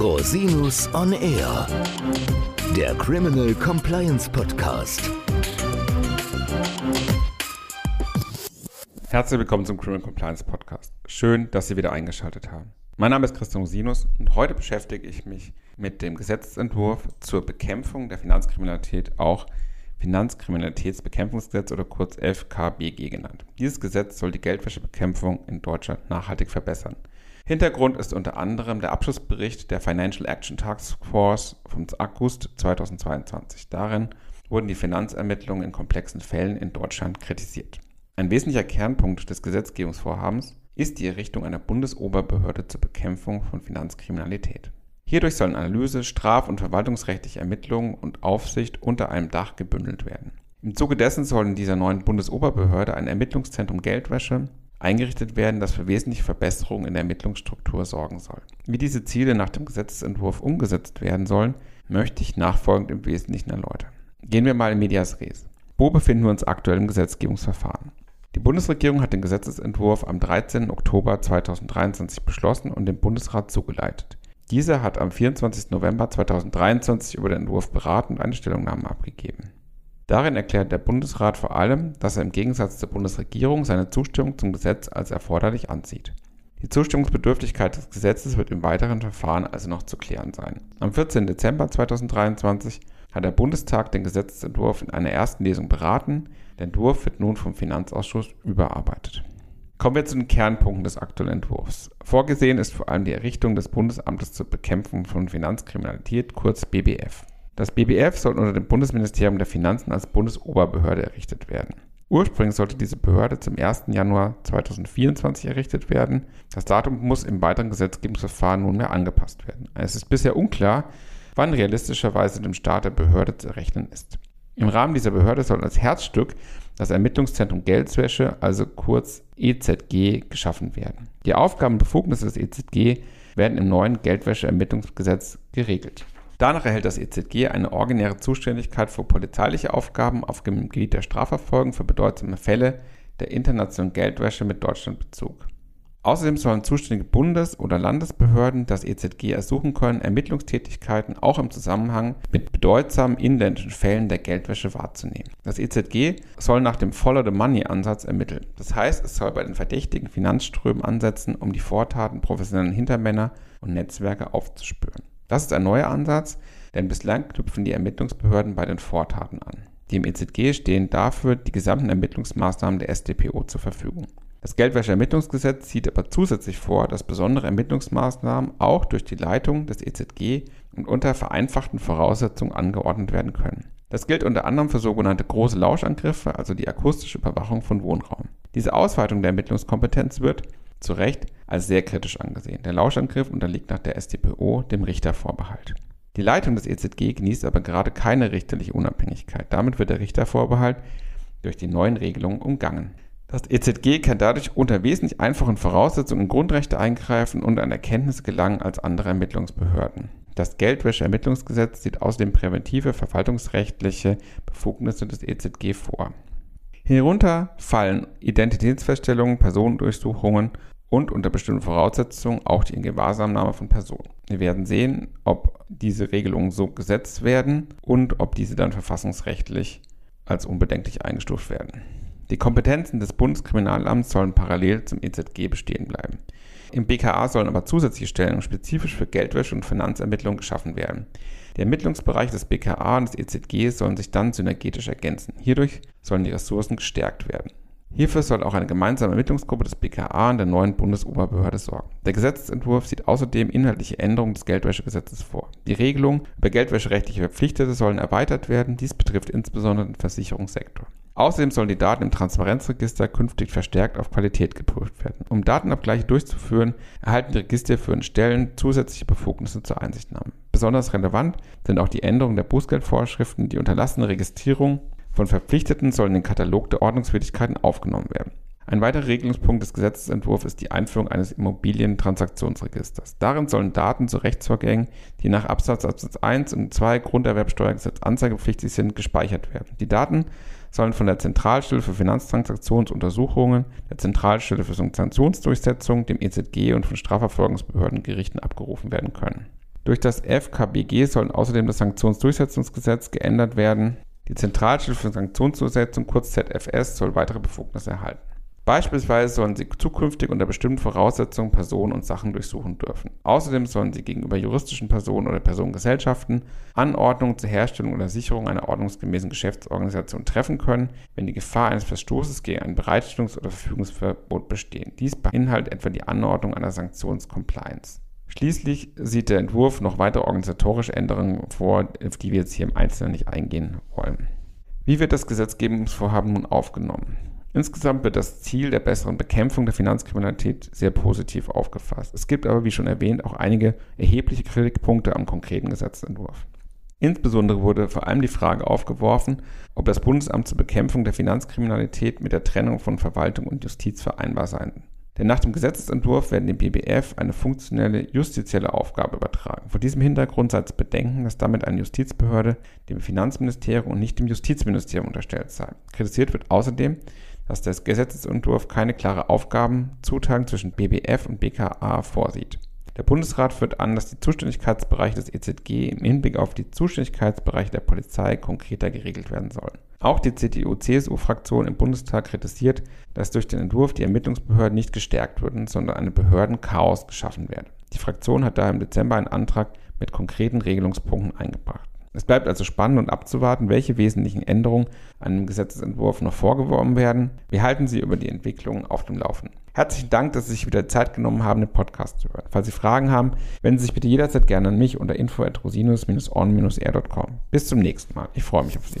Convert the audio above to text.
Rosinus on Air, der Criminal Compliance Podcast. Herzlich willkommen zum Criminal Compliance Podcast. Schön, dass Sie wieder eingeschaltet haben. Mein Name ist Christian Rosinus und heute beschäftige ich mich mit dem Gesetzentwurf zur Bekämpfung der Finanzkriminalität, auch Finanzkriminalitätsbekämpfungsgesetz oder kurz FKBG genannt. Dieses Gesetz soll die Geldwäschebekämpfung in Deutschland nachhaltig verbessern. Hintergrund ist unter anderem der Abschlussbericht der Financial Action Task Force vom August 2022. Darin wurden die Finanzermittlungen in komplexen Fällen in Deutschland kritisiert. Ein wesentlicher Kernpunkt des Gesetzgebungsvorhabens ist die Errichtung einer Bundesoberbehörde zur Bekämpfung von Finanzkriminalität. Hierdurch sollen Analyse, straf- und verwaltungsrechtliche Ermittlungen und Aufsicht unter einem Dach gebündelt werden. Im Zuge dessen soll in dieser neuen Bundesoberbehörde ein Ermittlungszentrum Geldwäsche eingerichtet werden, das für wesentliche Verbesserungen in der Ermittlungsstruktur sorgen soll. Wie diese Ziele nach dem Gesetzentwurf umgesetzt werden sollen, möchte ich nachfolgend im Wesentlichen erläutern. Gehen wir mal in Medias Res. Wo befinden wir uns aktuell im Gesetzgebungsverfahren? Die Bundesregierung hat den Gesetzentwurf am 13. Oktober 2023 beschlossen und dem Bundesrat zugeleitet. Dieser hat am 24. November 2023 über den Entwurf beraten und eine Stellungnahme abgegeben. Darin erklärt der Bundesrat vor allem, dass er im Gegensatz zur Bundesregierung seine Zustimmung zum Gesetz als erforderlich ansieht. Die Zustimmungsbedürftigkeit des Gesetzes wird im weiteren Verfahren also noch zu klären sein. Am 14. Dezember 2023 hat der Bundestag den Gesetzentwurf in einer ersten Lesung beraten. Der Entwurf wird nun vom Finanzausschuss überarbeitet. Kommen wir zu den Kernpunkten des aktuellen Entwurfs. Vorgesehen ist vor allem die Errichtung des Bundesamtes zur Bekämpfung von Finanzkriminalität, kurz BBF. Das BBF soll unter dem Bundesministerium der Finanzen als Bundesoberbehörde errichtet werden. Ursprünglich sollte diese Behörde zum 1. Januar 2024 errichtet werden. Das Datum muss im weiteren Gesetzgebungsverfahren nunmehr angepasst werden. Es ist bisher unklar, wann realistischerweise dem Start der Behörde zu rechnen ist. Im Rahmen dieser Behörde soll als Herzstück das Ermittlungszentrum Geldwäsche, also kurz EZG, geschaffen werden. Die Aufgaben und Befugnisse des EZG werden im neuen Geldwäscheermittlungsgesetz geregelt. Danach erhält das EZG eine originäre Zuständigkeit für polizeiliche Aufgaben auf dem Gebiet der Strafverfolgung für bedeutsame Fälle der internationalen Geldwäsche mit Deutschlandbezug. Außerdem sollen zuständige Bundes- oder Landesbehörden das EZG ersuchen können, Ermittlungstätigkeiten auch im Zusammenhang mit bedeutsamen inländischen Fällen der Geldwäsche wahrzunehmen. Das EZG soll nach dem Follow-the-Money-Ansatz ermitteln. Das heißt, es soll bei den verdächtigen Finanzströmen ansetzen, um die Vortaten professioneller Hintermänner und Netzwerke aufzuspüren. Das ist ein neuer Ansatz, denn bislang knüpfen die Ermittlungsbehörden bei den Vortaten an. Dem EZG stehen dafür die gesamten Ermittlungsmaßnahmen der StPO zur Verfügung. Das Geldwäscheermittlungsgesetz sieht aber zusätzlich vor, dass besondere Ermittlungsmaßnahmen auch durch die Leitung des EZG und unter vereinfachten Voraussetzungen angeordnet werden können. Das gilt unter anderem für sogenannte große Lauschangriffe, also die akustische Überwachung von Wohnraum. Diese Ausweitung der Ermittlungskompetenz wird, zu Recht, als sehr kritisch angesehen. Der Lauschangriff unterliegt nach der StPO dem Richtervorbehalt. Die Leitung des EZG genießt aber gerade keine richterliche Unabhängigkeit. Damit wird der Richtervorbehalt durch die neuen Regelungen umgangen. Das EZG kann dadurch unter wesentlich einfachen Voraussetzungen in Grundrechte eingreifen und an Erkenntnisse gelangen als andere Ermittlungsbehörden. Das Geldwäscheermittlungsgesetz sieht außerdem präventive verwaltungsrechtliche Befugnisse des EZG vor. Hierunter fallen Identitätsfeststellungen, Personendurchsuchungen und unter bestimmten Voraussetzungen auch die Ingewahrsamnahme von Personen. Wir werden sehen, ob diese Regelungen so gesetzt werden und ob diese dann verfassungsrechtlich als unbedenklich eingestuft werden. Die Kompetenzen des Bundeskriminalamts sollen parallel zum EZG bestehen bleiben. Im BKA sollen aber zusätzliche Stellen spezifisch für Geldwäsche und Finanzermittlung geschaffen werden. Der Ermittlungsbereich des BKA und des EZG sollen sich dann synergetisch ergänzen. Hierdurch sollen die Ressourcen gestärkt werden. Hierfür soll auch eine gemeinsame Ermittlungsgruppe des BKA und der neuen Bundesoberbehörde sorgen. Der Gesetzentwurf sieht außerdem inhaltliche Änderungen des Geldwäschegesetzes vor. Die Regelungen über geldwäscherechtliche Verpflichtete sollen erweitert werden. Dies betrifft insbesondere den Versicherungssektor. Außerdem sollen die Daten im Transparenzregister künftig verstärkt auf Qualität geprüft werden. Um Datenabgleiche durchzuführen, erhalten die registerführenden Stellen zusätzliche Befugnisse zur Einsichtnahme. Besonders relevant sind auch die Änderungen der Bußgeldvorschriften. Die unterlassene Registrierung von Verpflichteten soll in den Katalog der Ordnungswidrigkeiten aufgenommen werden. Ein weiterer Regelungspunkt des Gesetzentwurfs ist die Einführung eines Immobilientransaktionsregisters. Darin sollen Daten zu Rechtsvorgängen, die nach Absatz Absatz 1 und 2 Grunderwerbsteuergesetz anzeigepflichtig sind, gespeichert werden. Die Daten sollen von der Zentralstelle für Finanztransaktionsuntersuchungen, der Zentralstelle für Sanktionsdurchsetzung, dem EZG und von Strafverfolgungsbehörden Gerichten abgerufen werden können. Durch das FKBG soll außerdem das Sanktionsdurchsetzungsgesetz geändert werden. Die Zentralstelle für Sanktionsdurchsetzung, kurz ZFS, soll weitere Befugnisse erhalten. Beispielsweise sollen sie zukünftig unter bestimmten Voraussetzungen Personen und Sachen durchsuchen dürfen. Außerdem sollen sie gegenüber juristischen Personen oder Personengesellschaften Anordnungen zur Herstellung oder Sicherung einer ordnungsgemäßen Geschäftsorganisation treffen können, wenn die Gefahr eines Verstoßes gegen ein Bereitstellungs- oder Verfügungsverbot besteht. Dies beinhaltet etwa die Anordnung einer Sanktionscompliance. Schließlich sieht der Entwurf noch weitere organisatorische Änderungen vor, auf die wir jetzt hier im Einzelnen nicht eingehen wollen. Wie wird das Gesetzgebungsvorhaben nun aufgenommen? Insgesamt wird das Ziel der besseren Bekämpfung der Finanzkriminalität sehr positiv aufgefasst. Es gibt aber, wie schon erwähnt, auch einige erhebliche Kritikpunkte am konkreten Gesetzentwurf. Insbesondere wurde vor allem die Frage aufgeworfen, ob das Bundesamt zur Bekämpfung der Finanzkriminalität mit der Trennung von Verwaltung und Justiz vereinbar sein. Denn nach dem Gesetzentwurf werden dem BBF eine funktionelle justizielle Aufgabe übertragen. Vor diesem Hintergrund sei zu bedenken, dass damit eine Justizbehörde dem Finanzministerium und nicht dem Justizministerium unterstellt sei. Kritisiert wird außerdem, dass der Gesetzesentwurf keine klare Aufgabenzuteilung zwischen BBF und BKA vorsieht. Der Bundesrat führt an, dass die Zuständigkeitsbereiche des EZG im Hinblick auf die Zuständigkeitsbereiche der Polizei konkreter geregelt werden sollen. Auch die CDU-CSU-Fraktion im Bundestag kritisiert, dass durch den Entwurf die Ermittlungsbehörden nicht gestärkt würden, sondern eine Behördenchaos geschaffen werde. Die Fraktion hat daher im Dezember einen Antrag mit konkreten Regelungspunkten eingebracht. Es bleibt also spannend und abzuwarten, welche wesentlichen Änderungen einem Gesetzesentwurf noch vorgeworfen werden. Wir halten Sie über die Entwicklung auf dem Laufenden. Herzlichen Dank, dass Sie sich wieder Zeit genommen haben, den Podcast zu hören. Falls Sie Fragen haben, wenden Sie sich bitte jederzeit gerne an mich unter info.rosinus-on-r.com. Bis zum nächsten Mal. Ich freue mich auf Sie.